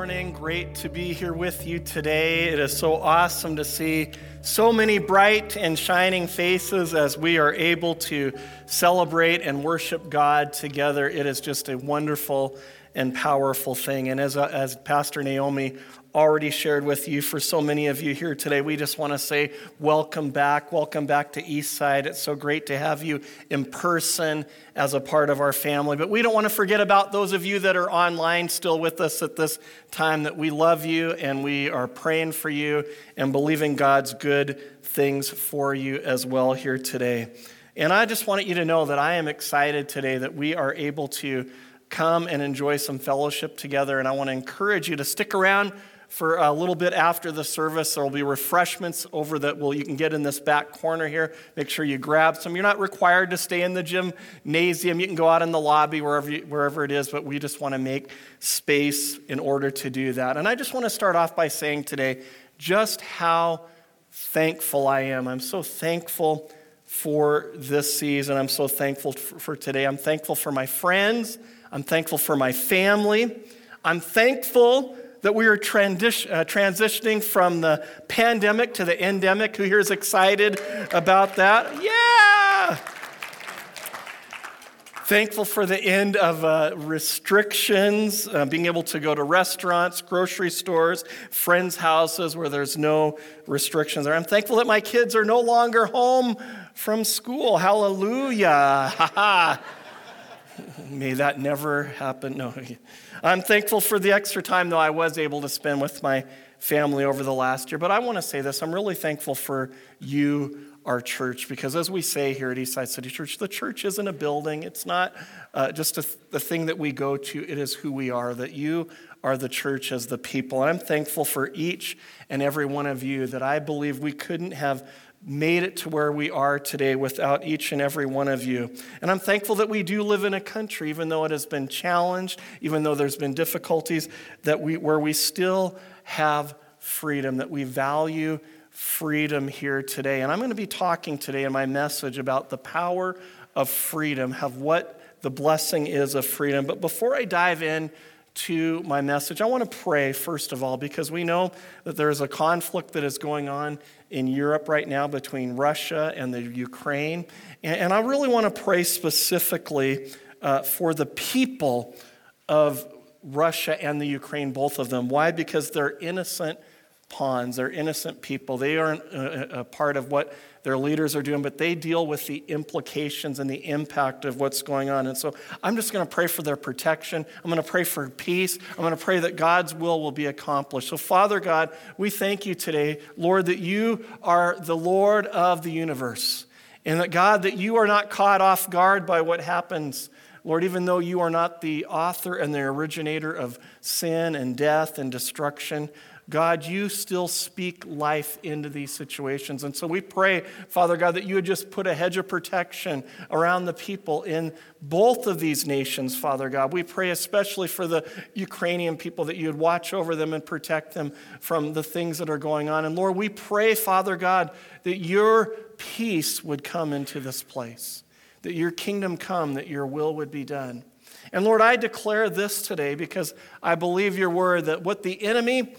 morning. Great to be here with you today. It is so awesome to see so many bright and shining faces as we are able to celebrate and worship God together. It is just a wonderful and powerful thing. And as, uh, as Pastor Naomi already shared with you. For so many of you here today, we just want to say welcome back. Welcome back to Eastside. It's so great to have you in person as a part of our family. But we don't want to forget about those of you that are online still with us at this time, that we love you and we are praying for you and believing God's good things for you as well here today. And I just wanted you to know that I am excited today that we are able to come and enjoy some fellowship together. And I want to encourage you to stick around for a little bit after the service. There will be refreshments over that well you can get in this back corner here. Make sure you grab some. You're not required to stay in the gymnasium. You can go out in the lobby wherever you, wherever it is, but we just want to make space in order to do that. And I just want to start off by saying today just how thankful I am. I'm so thankful for this season. I'm so thankful for today. I'm thankful for my friends. I'm thankful for my family. I'm thankful that we are uh, transitioning from the pandemic to the endemic. Who here is excited about that? Yeah! Thankful for the end of uh, restrictions, uh, being able to go to restaurants, grocery stores, friends' houses where there's no restrictions. I'm thankful that my kids are no longer home from school. Hallelujah. May that never happen. No. I'm thankful for the extra time, though, I was able to spend with my family over the last year. But I want to say this I'm really thankful for you, our church, because as we say here at Eastside City Church, the church isn't a building, it's not uh, just a, the thing that we go to, it is who we are, that you are the church as the people. And I'm thankful for each and every one of you that I believe we couldn't have made it to where we are today without each and every one of you. And I'm thankful that we do live in a country, even though it has been challenged, even though there's been difficulties, that we, where we still have freedom, that we value freedom here today. And I'm going to be talking today in my message about the power of freedom, have what the blessing is of freedom. But before I dive in, to my message, I want to pray first of all because we know that there is a conflict that is going on in Europe right now between Russia and the Ukraine. And, I really want to pray specifically uh, for the people of Russia and the Ukraine, both of them. Why? Because they're innocent pawns, they're innocent people. They aren't a, a part of what their leaders are doing, but they deal with the implications and the impact of what's going on. And so I'm just going to pray for their protection. I'm going to pray for peace. I'm going to pray that God's will will be accomplished. So, Father God, we thank you today, Lord, that you are the Lord of the universe. And that, God, that you are not caught off guard by what happens. Lord, even though you are not the author and the originator of sin and death and destruction, God, you still speak life into these situations. And so we pray, Father God, that you would just put a hedge of protection around the people in both of these nations, Father God. We pray especially for the Ukrainian people that you would watch over them and protect them from the things that are going on. And Lord, we pray, Father God, that your peace would come into this place, that your kingdom come, that your will would be done. And Lord, I declare this today because I believe your word that what the enemy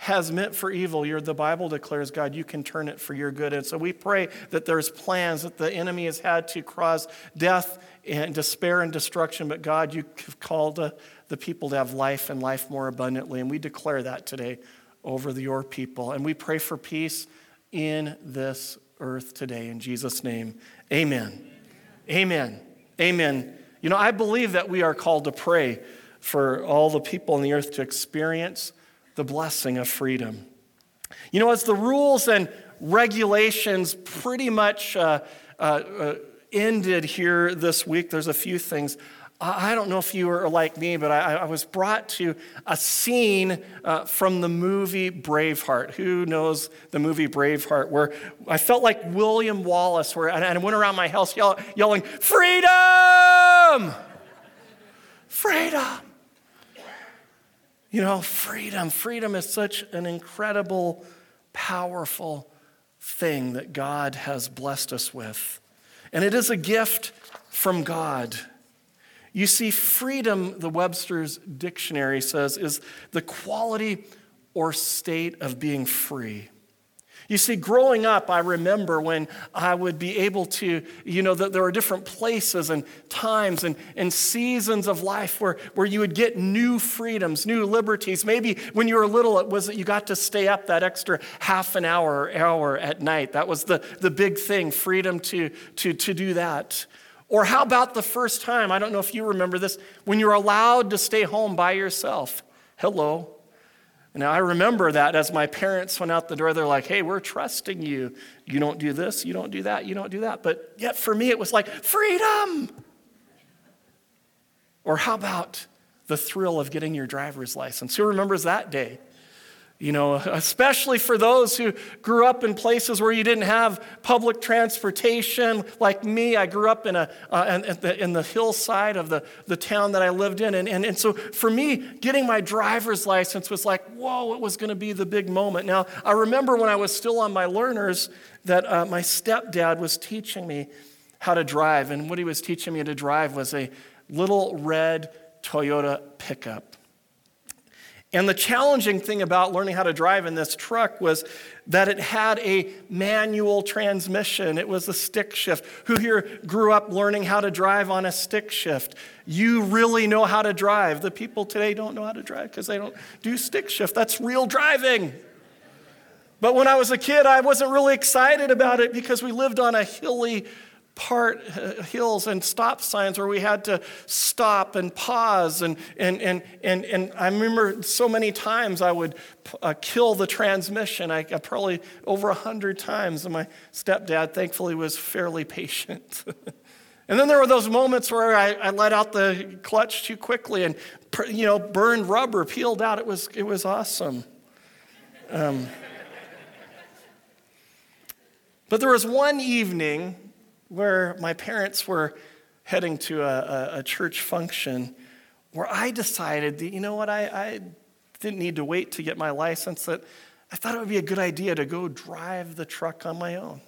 has meant for evil, You're, the Bible declares, God, you can turn it for your good. And so we pray that there's plans that the enemy has had to cause death and despair and destruction, but God, you have called uh, the people to have life and life more abundantly. And we declare that today over the, your people. And we pray for peace in this earth today. In Jesus' name, amen. Amen. Amen. You know, I believe that we are called to pray for all the people on the earth to experience the blessing of freedom. You know, as the rules and regulations pretty much uh, uh, uh, ended here this week, there's a few things. I don't know if you are like me, but I, I was brought to a scene uh, from the movie Braveheart. Who knows the movie Braveheart? Where I felt like William Wallace, where and I went around my house yell, yelling, "Freedom! Freedom!" You know, freedom. Freedom is such an incredible, powerful thing that God has blessed us with. And it is a gift from God. You see, freedom, the Webster's dictionary says, is the quality or state of being free. You see, growing up, I remember when I would be able to, you know, that there were different places and times and, and seasons of life where, where you would get new freedoms, new liberties. Maybe when you were little, it was that you got to stay up that extra half an hour or hour at night. That was the, the big thing, freedom to, to, to do that. Or how about the first time? I don't know if you remember this, when you're allowed to stay home by yourself. Hello. Now, I remember that as my parents went out the door, they're like, hey, we're trusting you. You don't do this, you don't do that, you don't do that. But yet for me, it was like, freedom. Or how about the thrill of getting your driver's license? Who remembers that day? You know, especially for those who grew up in places where you didn't have public transportation, like me. I grew up in, a, uh, in, the, in the hillside of the, the town that I lived in. And, and, and so for me, getting my driver's license was like, whoa, it was going to be the big moment. Now, I remember when I was still on my learners that uh, my stepdad was teaching me how to drive. And what he was teaching me to drive was a little red Toyota pickup. And the challenging thing about learning how to drive in this truck was that it had a manual transmission. It was a stick shift. Who here grew up learning how to drive on a stick shift? You really know how to drive. The people today don't know how to drive because they don't do stick shift. That's real driving. But when I was a kid, I wasn't really excited about it because we lived on a hilly part uh, hills and stop signs where we had to stop and pause and and and and, and I remember so many times I would uh, kill the transmission. I, I probably over a hundred times and my stepdad thankfully was fairly patient. And then there were those moments where I, I let out the clutch too quickly and you know burned rubber peeled out. It was it was awesome. Um, but there was one evening where my parents were heading to a, a, a church function where I decided that, you know what, I, I didn't need to wait to get my license, that I thought it would be a good idea to go drive the truck on my own.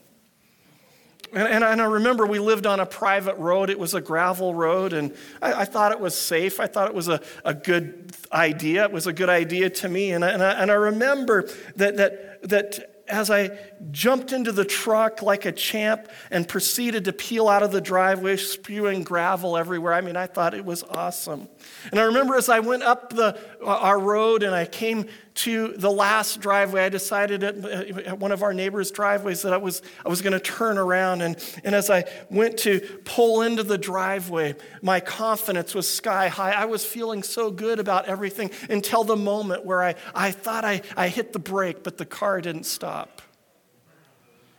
And, and, I remember we lived on a private road. It was a gravel road, and I, I thought it was safe. I thought it was a, a good idea. It was a good idea to me. And I, and I, and I remember that, that, that as I jumped into the truck like a champ and proceeded to peel out of the driveway, spewing gravel everywhere. I mean, I thought it was awesome. And I remember as I went up the, uh, our road and I came to the last driveway, I decided at, at one of our neighbors' driveways that I was, I was going to turn around. And, and as I went to pull into the driveway, my confidence was sky high. I was feeling so good about everything until the moment where I, I thought I, I hit the brake, but the car didn't stop.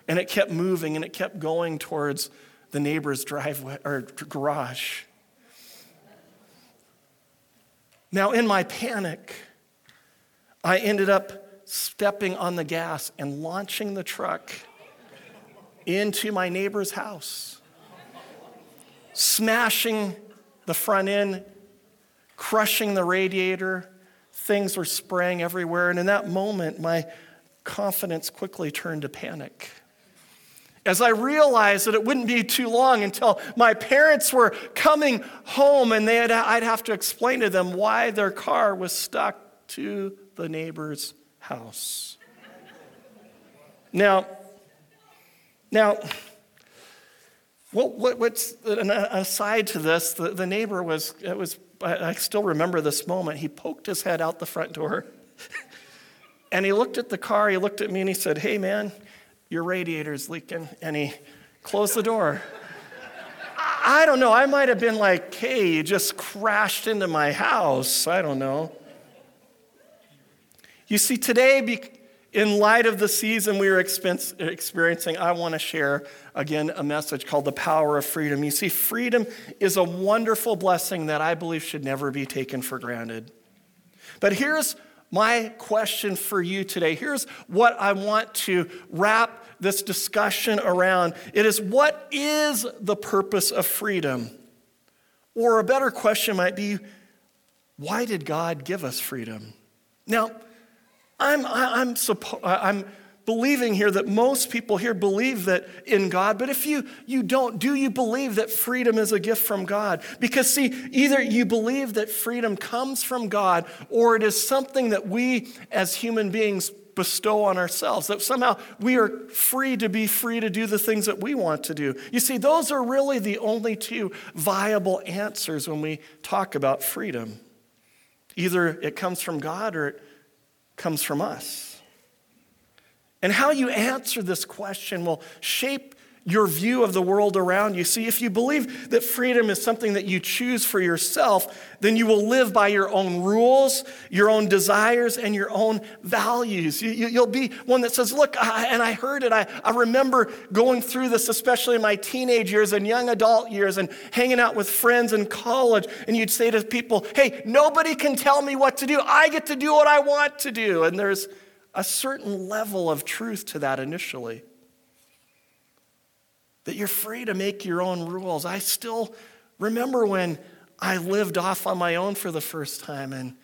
And it kept moving and it kept going towards the neighbor's driveway or garage. Now, in my panic, I ended up stepping on the gas and launching the truck into my neighbor's house, smashing the front end, crushing the radiator. Things were spraying everywhere. And in that moment, my confidence quickly turned to panic. As I realized that it wouldn't be too long until my parents were coming home and they had, I'd have to explain to them why their car was stuck to the neighbor's house. Now, now, what, what, what's an aside to this? The, the neighbor was, it was, I still remember this moment. He poked his head out the front door and he looked at the car, he looked at me, and he said, Hey, man, your radiator's leaking. And he closed the door. I don't know. I might have been like, Hey, you just crashed into my house. I don't know. You see, today, in light of the season we are experiencing, I want to share again a message called the power of freedom. You see, freedom is a wonderful blessing that I believe should never be taken for granted. But here's my question for you today. Here's what I want to wrap this discussion around. It is what is the purpose of freedom? Or a better question might be, why did God give us freedom? Now, I'm, I'm, I'm believing here that most people here believe that in God, but if you, you don't, do you believe that freedom is a gift from God? Because, see, either you believe that freedom comes from God or it is something that we as human beings bestow on ourselves, that somehow we are free to be free to do the things that we want to do. You see, those are really the only two viable answers when we talk about freedom. Either it comes from God or it comes from us. And how you answer this question will shape your view of the world around you. See, if you believe that freedom is something that you choose for yourself, then you will live by your own rules, your own desires, and your own values. You, will be one that says, Look, I, and I heard it. I, I remember going through this, especially in my teenage years and young adult years, and hanging out with friends in college. And you'd say to people, Hey, nobody can tell me what to do. I get to do what I want to do. And there's a certain level of truth to that initially. That you're free to make your own rules. I still remember when I lived off on my own for the first time and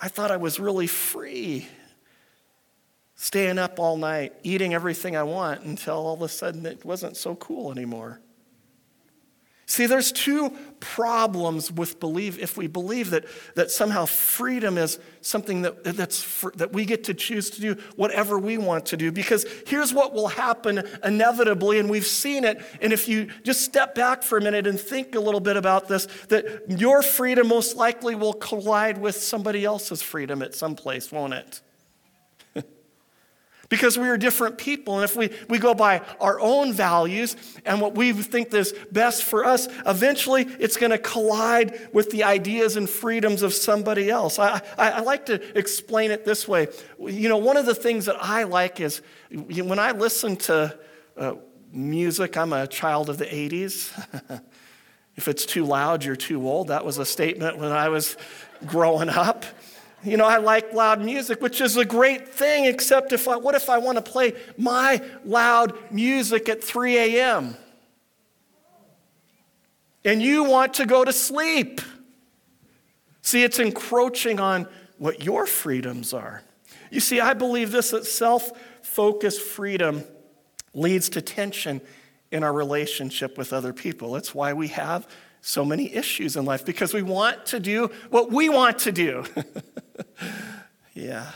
I thought I was really free. Staying up all night, eating everything I want until all of a sudden it wasn't so cool anymore. See, there's two problems with belief if we believe that, that somehow freedom is something that, that's for, that we get to choose to do whatever we want to do. Because here's what will happen inevitably, and we've seen it. And if you just step back for a minute and think a little bit about this, that your freedom most likely will collide with somebody else's freedom at some place, won't it? Because we are different people. And if we, we go by our own values and what we think is best for us, eventually it's going to collide with the ideas and freedoms of somebody else. I, I, I, like to explain it this way. You know, one of the things that I like is when I listen to uh, music, I'm a child of the 80s. if it's too loud, you're too old. That was a statement when I was growing up. You know, I like loud music, which is a great thing, except if I, what if I want to play my loud music at 3 a.m.? And you want to go to sleep. See, it's encroaching on what your freedoms are. You see, I believe this that self focused freedom leads to tension in our relationship with other people. It's why we have so many issues in life because we want to do what we want to do. yeah.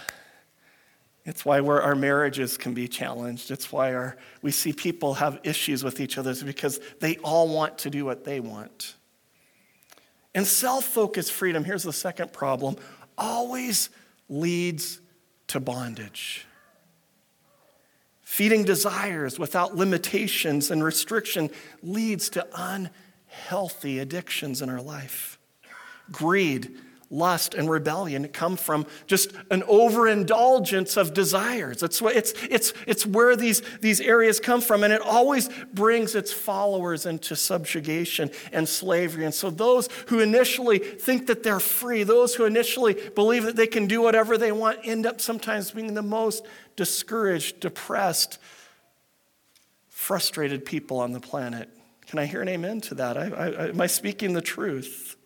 It's why our marriages can be challenged. It's why our, we see people have issues with each other because they all want to do what they want. And self focused freedom, here's the second problem, always leads to bondage. Feeding desires without limitations and restriction leads to unhealthy addictions in our life. Greed lust and rebellion come from just an overindulgence of desires. It's, it's, it's, it's where these, these areas come from, and it always brings its followers into subjugation and slavery. And so, those who initially think that they're free, those who initially believe that they can do whatever they want, end up sometimes being the most discouraged, depressed, frustrated people on the planet. Can I hear an amen to that? I, I, am I speaking the truth?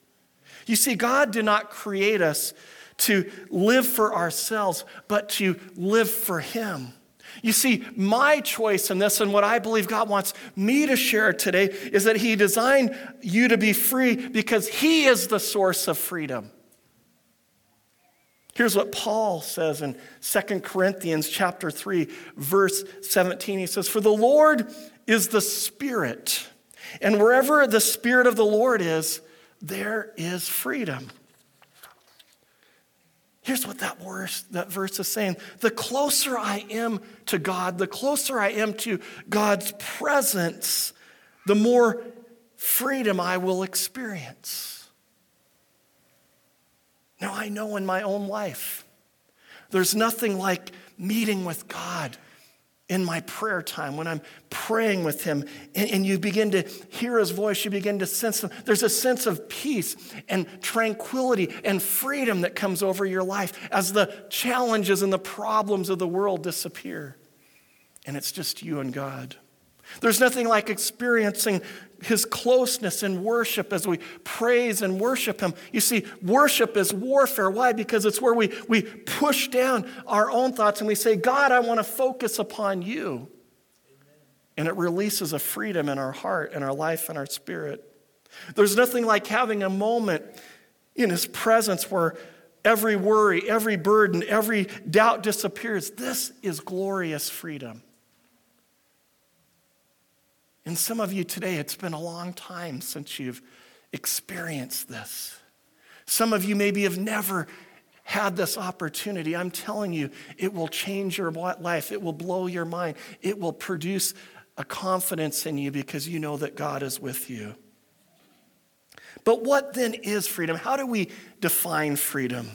You see, God did not create us to live for ourselves, but to live for Him. You see, my choice in this and what I believe God wants me to share today is that He designed you to be free because He is the source of freedom. Here's what Paul says in 2 Corinthians chapter 3 verse 17 he says for the Lord is the spirit and wherever the spirit of the Lord is there is freedom. Here's what that verse, that verse is saying the closer I am to God, the closer I am to God's presence, the more freedom I will experience. Now, I know in my own life, there's nothing like meeting with God in my prayer time, when I'm praying with him, and, and, you begin to hear his voice, you begin to sense him. There's a sense of peace and tranquility and freedom that comes over your life as the challenges and the problems of the world disappear. And it's just you and God. There's nothing like experiencing his closeness in worship as we praise and worship him. You see, worship is warfare. Why? Because it's where we, we push down our own thoughts and we say, God, I want to focus upon you. Amen. And it releases a freedom in our heart, in our life, in our spirit. There's nothing like having a moment in his presence where every worry, every burden, every doubt disappears. This is glorious freedom. And some of you today, it's been a long time since you've experienced this. Some of you maybe have never had this opportunity. I'm telling you, it will change your life. It will blow your mind. It will produce a confidence in you because you know that God is with you. But what then is freedom? How do we define freedom?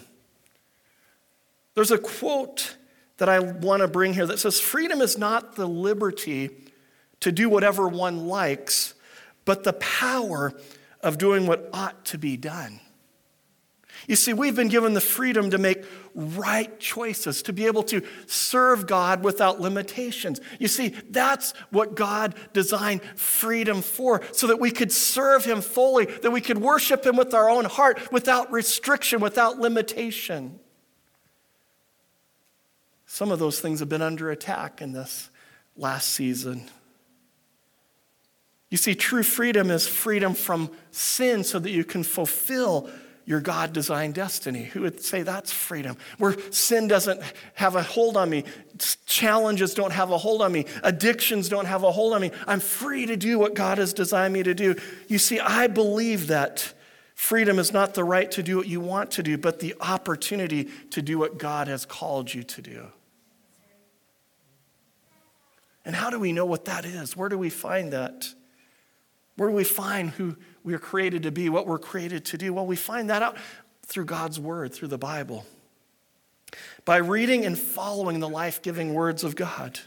There's a quote that I want to bring here that says Freedom is not the liberty to do whatever one likes, but the power of doing what ought to be done. You see, we've been given the freedom to make right choices, to be able to serve God without limitations. You see, that's what God designed freedom for, so that we could serve Him fully, that we could worship Him with our own heart without restriction, without limitation. Some of those things have been under attack in this last season. You see, true freedom is freedom from sin so that you can fulfill your God designed destiny. Who would say that's freedom? Where sin doesn't have a hold on me, challenges don't have a hold on me, addictions don't have a hold on me. I'm free to do what God has designed me to do. You see, I believe that freedom is not the right to do what you want to do, but the opportunity to do what God has called you to do. And how do we know what that is? Where do we find that? Where do we find who we are created to be, what we're created to do? Well, we find that out through God's Word, through the Bible, by reading and following the life giving words of God.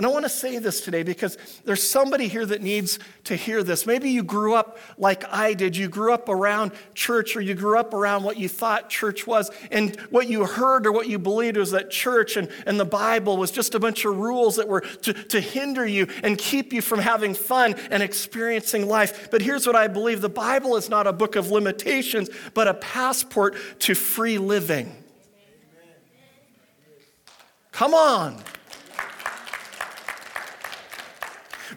And I want to say this today because there's somebody here that needs to hear this. Maybe you grew up like I did. You grew up around church or you grew up around what you thought church was. And what you heard or what you believed was that church and, and the Bible was just a bunch of rules that were to, to hinder you and keep you from having fun and experiencing life. But here's what I believe the Bible is not a book of limitations, but a passport to free living. Come on.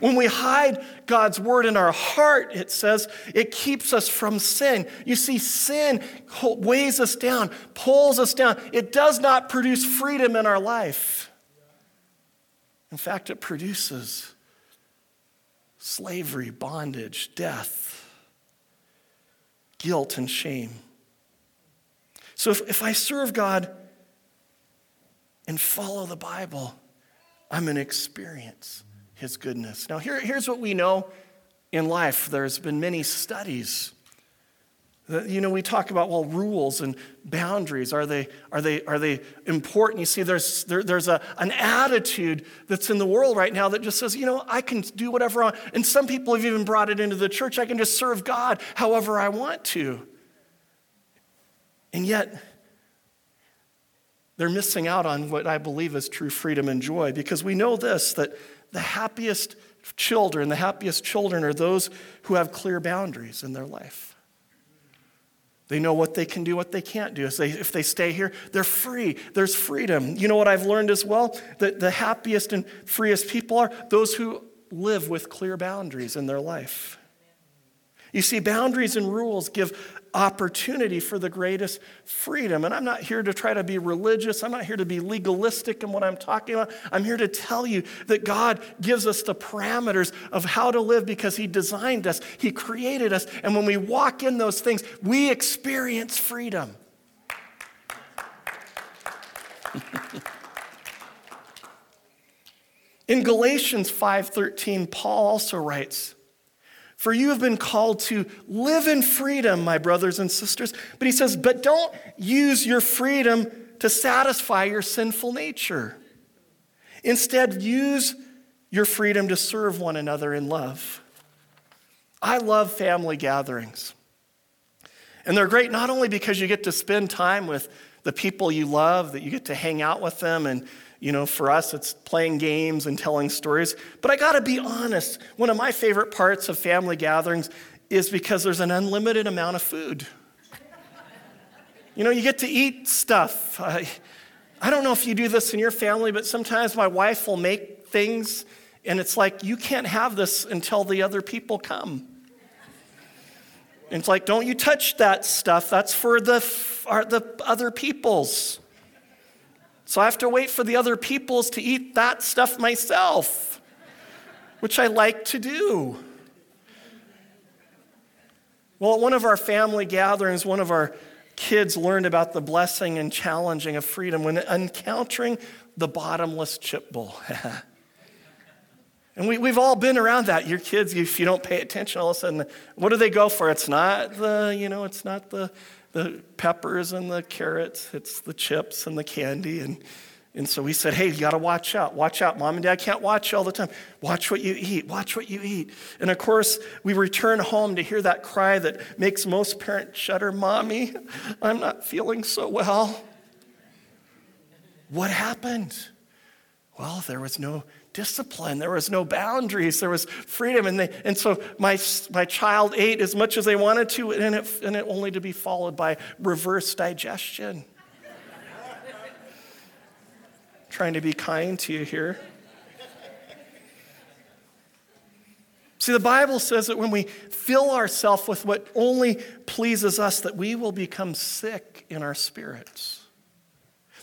When we hide God's word in our heart, it says it keeps us from sin. You see, sin weighs us down, pulls us down. It does not produce freedom in our life. In fact, it produces slavery, bondage, death, guilt, and shame. So if, if I serve God and follow the Bible, I'm an experience his goodness. Now, here, here's what we know in life there's been many studies. That, you know, we talk about, well, rules and boundaries. Are they, are they, are they important? You see, there's, there, there's a, an attitude that's in the world right now that just says, you know, I can do whatever I want. And some people have even brought it into the church. I can just serve God however I want to. And yet, they're missing out on what I believe is true freedom and joy because we know this that the happiest children, the happiest children are those who have clear boundaries in their life. They know what they can do, what they can't do. If they, if they stay here, they're free. There's freedom. You know what I've learned as well? That the happiest and freest people are those who live with clear boundaries in their life. You see, boundaries and rules give opportunity for the greatest freedom. And I'm not here to try to be religious. I'm not here to be legalistic in what I'm talking about. I'm here to tell you that God gives us the parameters of how to live because He designed us, He created us. And when we walk in those things, we experience freedom. in Galatians 5:13 Paul also writes for you have been called to live in freedom, my brothers and sisters. But he says, but don't use your freedom to satisfy your sinful nature. Instead, use your freedom to serve one another in love. I love family gatherings. And they're great not only because you get to spend time with the people you love, that you get to hang out with them and you know, for us, it's playing games and telling stories. But I gotta be honest, one of my favorite parts of family gatherings is because there's an unlimited amount of food. You know, you get to eat stuff. I, I don't know if you do this in your family, but sometimes my wife will make things, and it's like, you can't have this until the other people come. And it's like, don't you touch that stuff. That's for the, the other peoples. So I have to wait for the other peoples to eat that stuff myself, which I like to do. Well, at one of our family gatherings, one of our kids learned about the blessing and challenging of freedom when encountering the bottomless chip bowl. and we, we've all been around that. Your kids, if you don't pay attention, all of a sudden, what do they go for? It's not the, you know, it's not the, the peppers and the carrots, it's the chips and the candy. And and so we said, hey, you got to watch out. Watch out. Mom and dad can't watch all the time. Watch what you eat. Watch what you eat. And of course, we return home to hear that cry that makes most parents shudder Mommy, I'm not feeling so well. What happened? Well, there was no discipline. There was no boundaries. There was freedom. And, they, and so my, my child ate as much as they wanted to, and it, and it only to be followed by reverse digestion trying to be kind to you here. See, the Bible says that when we fill ourselves with what only pleases us, that we will become sick in our spirits.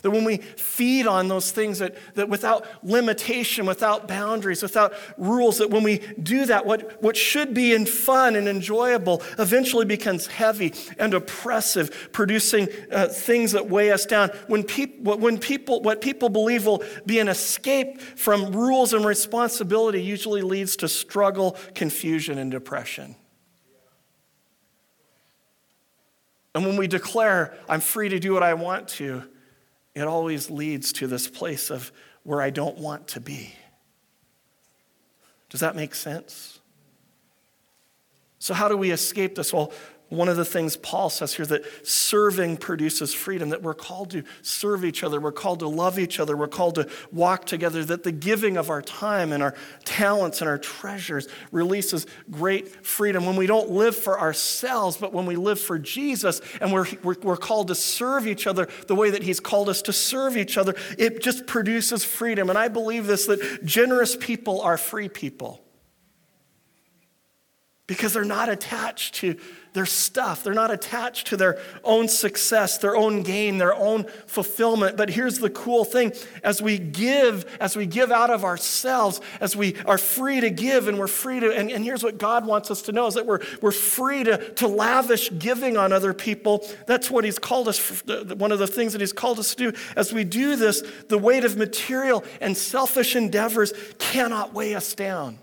That when we feed on those things that, that without limitation, without boundaries, without rules, that when we do that, what, what should be in fun and enjoyable eventually becomes heavy and oppressive, producing uh, things that weigh us down. When, peop- when people, what people believe will be an escape from rules and responsibility usually leads to struggle, confusion, and depression. And when we declare, I'm free to do what I want to, it always leads to this place of where I don't want to be. Does that make sense? So, how do we escape this? Well, one of the things Paul says here that serving produces freedom, that we're called to serve each other, we're called to love each other, we're called to walk together, that the giving of our time and our talents and our treasures releases great freedom. When we don't live for ourselves, but when we live for Jesus and we're, we're, we're called to serve each other the way that He's called us to serve each other, it just produces freedom. And I believe this that generous people are free people because they're not attached to their stuff. They're not attached to their own success, their own gain, their own fulfillment. But here's the cool thing as we give, as we give out of ourselves, as we are free to give and we're free to, and, and here's what God wants us to know is that we're, we're free to, to lavish giving on other people. That's what He's called us, for, one of the things that He's called us to do. As we do this, the weight of material and selfish endeavors cannot weigh us down.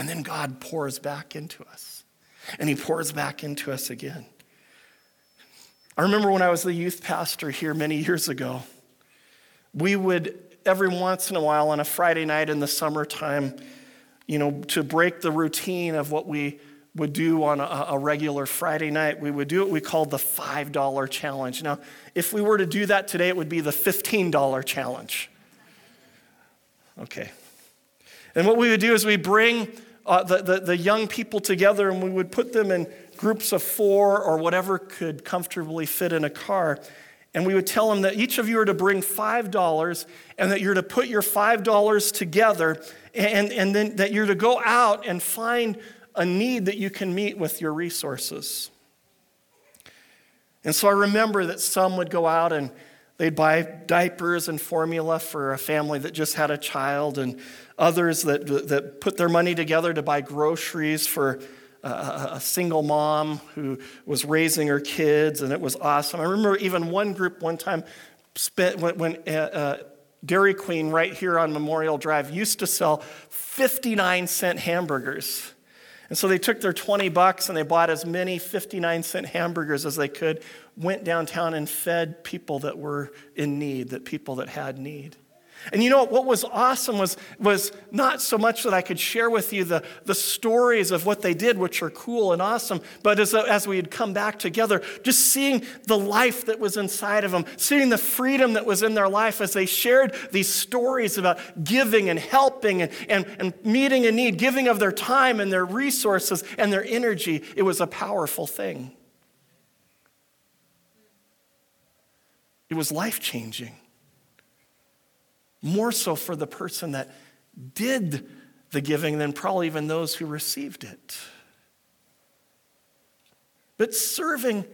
And then God pours back into us. And He pours back into us again. I remember when I was the youth pastor here many years ago, we would, every once in a while on a Friday night in the summertime, you know, to break the routine of what we would do on a, a, regular Friday night, we would do what we called the $5 challenge. Now, if we were to do that today, it would be the $15 challenge. Okay. And what we would do is we bring uh, the, the, the young people together and we would put them in groups of four or whatever could comfortably fit in a car. And we would tell them that each of you are to bring $5 and that you're to put your $5 together and, and then that you're to go out and find a need that you can meet with your resources. And so I remember that some would go out and they'd buy diapers and formula for a family that just had a child, and others that, that put their money together to buy groceries for a, a single mom who was raising her kids, and it was awesome. I remember even one group one time spent when, when uh, uh, Dairy Queen right here on Memorial Drive used to sell 59 cent hamburgers. And so they took their 20 bucks and they bought as many 59 cent hamburgers as they could, went downtown and fed people that were in need, that people that had need. And you know what was awesome was, was not so much that I could share with you the, the stories of what they did, which are cool and awesome, but as, as we had come back together, just seeing the life that was inside of them, seeing the freedom that was in their life as they shared these stories about giving and helping and, and, and meeting a need, giving of their time and their resources and their energy. It was a powerful thing. It was life changing more so for the person that did the giving than probably even those who received it. But serving,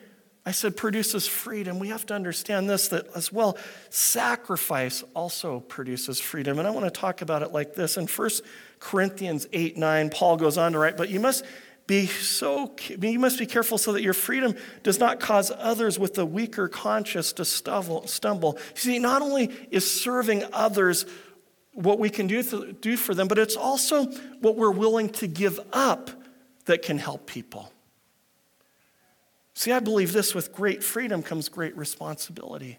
I said, produces freedom. We have to understand this that as well, sacrifice also produces freedom. And I want to talk about it like this. In 1 Corinthians 8 9, Paul goes on to write, But you must be so you must be careful so that your freedom does not cause others with a weaker conscience to stumble. See, not only is serving others what we can do, do for them, but it's also what we're willing to give up that can help people. See, I believe this with great freedom comes great responsibility.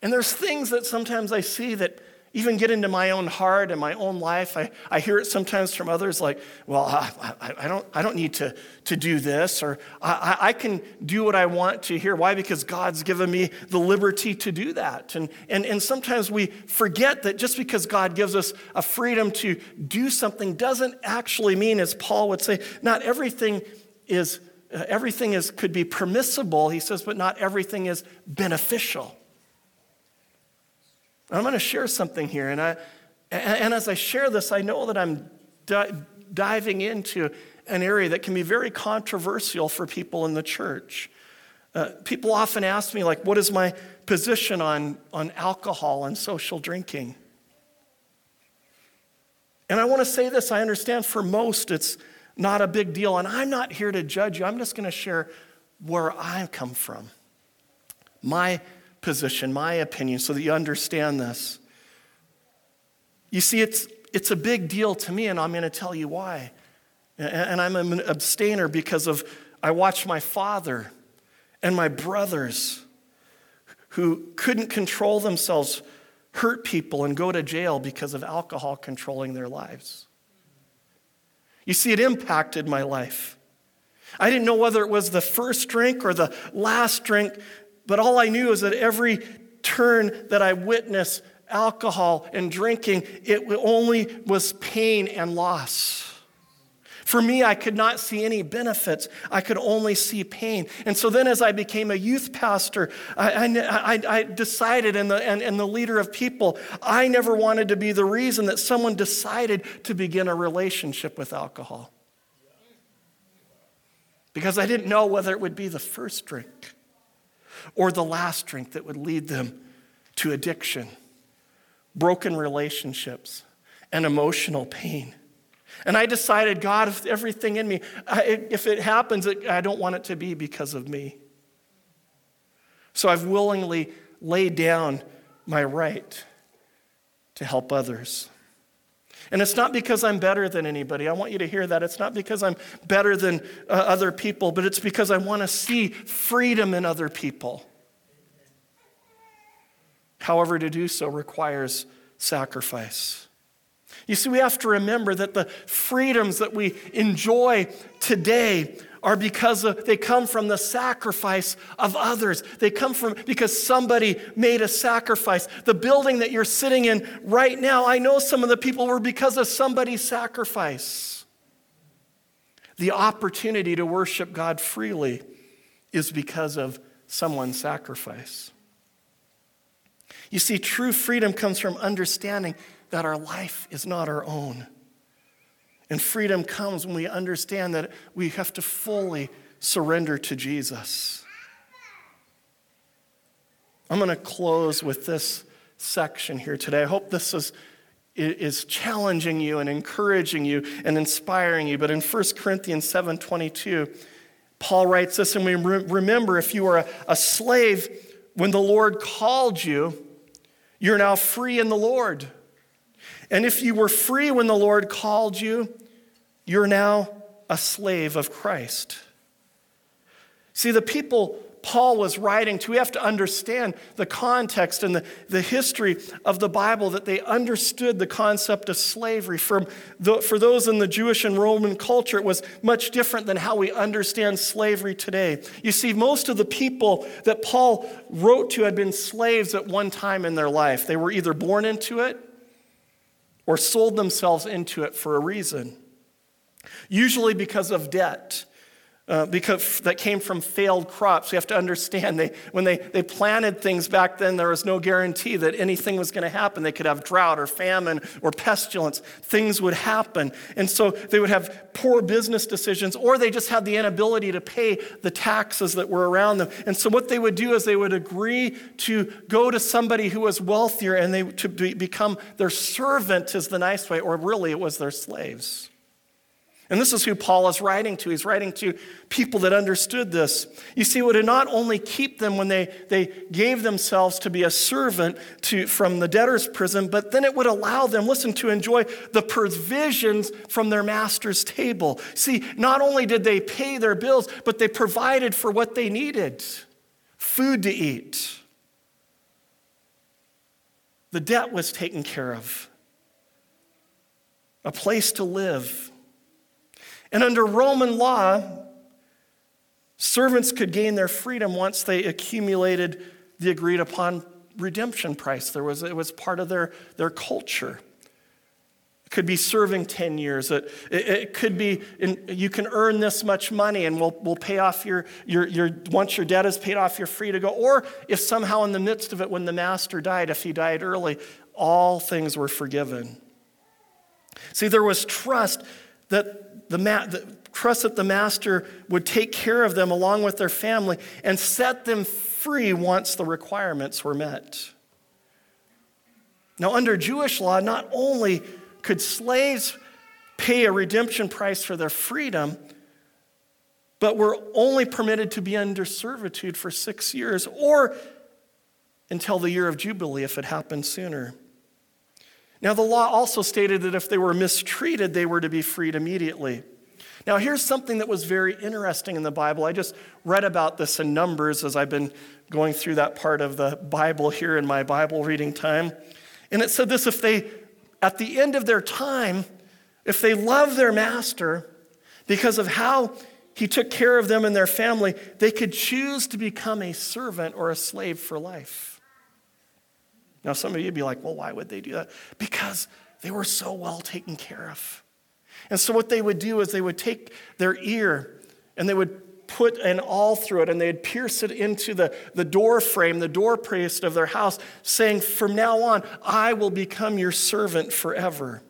And there's things that sometimes I see that even get into my own heart and my own life. I, I hear it sometimes from others like, well, I, I, I don't, I don't need to, to do this, or I, I can do what I want to here. Why? Because God's given me the liberty to do that. And, and, and sometimes we forget that just because God gives us a freedom to do something doesn't actually mean, as Paul would say, not everything is. Uh, everything is, could be permissible, he says, but not everything is beneficial. I'm going to share something here. And, I, and as I share this, I know that I'm di- diving into an area that can be very controversial for people in the church. Uh, people often ask me, like, what is my position on, on alcohol and social drinking? And I want to say this I understand for most it's not a big deal. And I'm not here to judge you, I'm just going to share where I come from. My position, my opinion, so that you understand this. You see, it's, it's a big deal to me, and I'm going to tell you why. And I'm an abstainer because of I watched my father and my brothers who couldn't control themselves hurt people and go to jail because of alcohol controlling their lives. You see, it impacted my life. I didn't know whether it was the first drink or the last drink but all I knew is that every turn that I witnessed alcohol and drinking, it only was pain and loss. For me, I could not see any benefits. I could only see pain. And so then, as I became a youth pastor, I, I, I decided, and the, and, and the leader of people, I never wanted to be the reason that someone decided to begin a relationship with alcohol. Because I didn't know whether it would be the first drink or the last drink that would lead them to addiction, broken relationships, and emotional pain. And I decided, God, if everything in me, if it happens, I don't want it to be because of me. So I've willingly laid down my right to help others. And it's not because I'm better than anybody. I want you to hear that. It's not because I'm better than uh, other people, but it's because I want to see freedom in other people. However, to do so requires sacrifice. You see, we have to remember that the freedoms that we enjoy today are because of, they come from the sacrifice of others. They come from because somebody made a sacrifice. The building that you're sitting in right now, I know some of the people were because of somebody's sacrifice. The opportunity to worship God freely is because of someone's sacrifice. You see, true freedom comes from understanding that our life is not our own. And freedom comes when we understand that we have to fully surrender to Jesus. I'm going to close with this section here today. I hope this is, is challenging you and encouraging you and inspiring you. But in 1 Corinthians 7:22, Paul writes this, and we remember if you were a, a slave when the Lord called you, you're now free in the Lord. And if you were free when the Lord called you, you're now a slave of Christ. See, the people Paul was writing to. We have to understand the context and the, the history of the Bible that they understood the concept of slavery. For, the, for those in the Jewish and Roman culture, it was much different than how we understand slavery today. You see, most of the people that Paul wrote to had been slaves at one time in their life. They were either born into it or sold themselves into it for a reason, usually because of debt uh, because that came from failed crops. You have to understand they, when they, they planted things back then, there was no guarantee that anything was going to happen. They could have drought or famine or pestilence. Things would happen. And so they would have poor business decisions, or they just had the inability to pay the taxes that were around them. And so what they would do is they would agree to go to somebody who was wealthier and they to be, become their servant is the nice way, or really it was their slaves. And this is who Paul is writing to. He's writing to people that understood this. You see, it would not only keep them when they, they gave themselves to be a servant to, from the debtor's prison, but then it would allow them, listen, to enjoy the provisions from their master's table. See, not only did they pay their bills, but they provided for what they needed food to eat. The debt was taken care of, a place to live and under Roman law, servants could gain their freedom once they accumulated the agreed upon redemption price. There was, it was part of their, their culture. It could be serving 10 years. It, it, it could be in, you can earn this much money and we'll, we'll pay off your, your, your, once your debt is paid off, you're free to go. Or if somehow in the midst of it, when the master died, if he died early, all things were forgiven. See, there was trust that the, ma- the the master would take care of them along with their family and set them free once the requirements were met. Now, under Jewish law, not only could slaves pay a redemption price for their freedom, but were only permitted to be under servitude for six years or until the year of Jubilee if it happened sooner. Now, the law also stated that if they were mistreated, they were to be freed immediately. Now, here's something that was very interesting in the Bible. I just read about this in Numbers as I've been going through that part of the Bible here in my Bible reading time. And it said this if they, at the end of their time, if they love their master because of how he took care of them and their family, they could choose to become a servant or a slave for life. Now, some of you would be like, well, why would they do that? Because they were so well taken care of. And so, what they would do is they would take their ear and they would put an awl through it and they'd pierce it into the, the door frame, the doorpost of their house, saying, From now on, I will become your servant forever.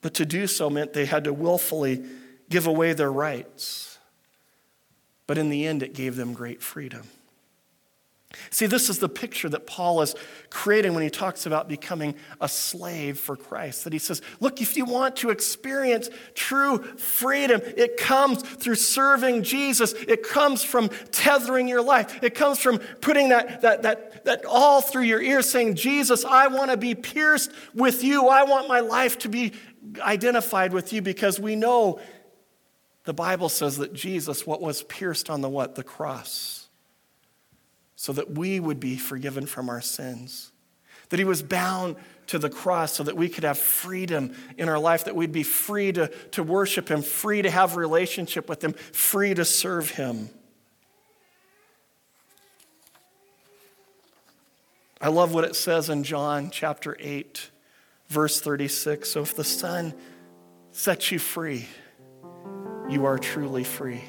But to do so meant they had to willfully give away their rights. But in the end, it gave them great freedom. See, this is the picture that Paul is creating when he talks about becoming a slave for Christ. That he says, look, if you want to experience true freedom, it comes through serving Jesus. It comes from tethering your life. It comes from putting that, that, that, that awl through your ears, saying, Jesus, I want to be pierced with you. I want my life to be identified with you because we know the Bible says that Jesus, what was pierced on the what? The cross so that we would be forgiven from our sins. That he was bound to the cross so that we could have freedom in our life, that we'd be free to, to worship him, free to have relationship with him, free to serve him. I love what it says in John chapter 8, verse 36. So if the Son sets you free, you are truly free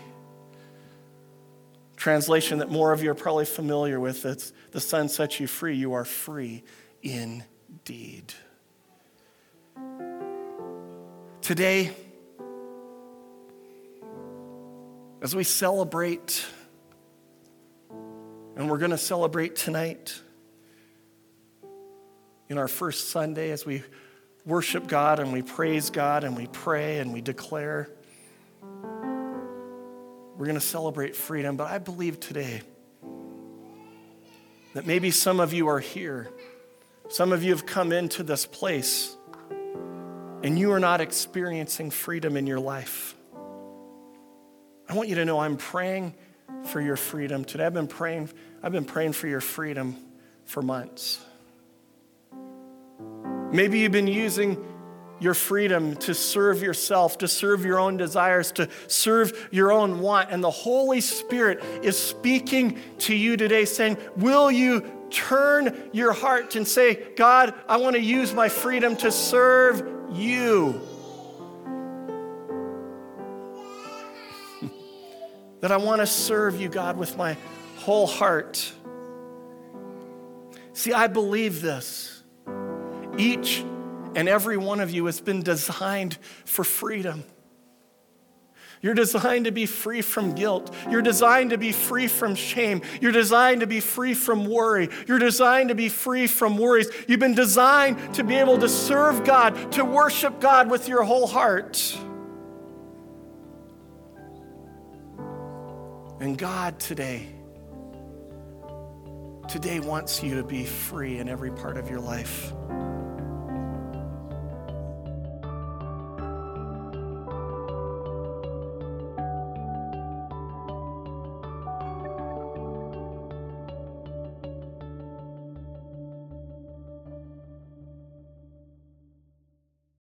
translation that more of you are probably familiar with. It's the Son sets you free. You are free indeed. Today, as we celebrate, and we're going to celebrate tonight in our first Sunday as we worship God and we praise God and we pray and we declare we're going to celebrate freedom, but I believe today that maybe some of you are here. Some of you have come into this place and you are not experiencing freedom in your life. I want you to know I'm praying for your freedom today. I've been praying, I've been praying for your freedom for months. Maybe you've been using your freedom to serve yourself, to serve your own desires, to serve your own want. And the Holy Spirit is speaking to you today, saying, Will you turn your heart and say, God, I want to use my freedom to serve you? that I want to serve you, God, with my whole heart. See, I believe this. Each and every one of you has been designed for freedom. You're designed to be free from guilt. You're designed to be free from shame. You're designed to be free from worry. You're designed to be free from worries. You've been designed to be able to serve God, to worship God with your whole heart. And God today, today wants you to be free in every part of your life.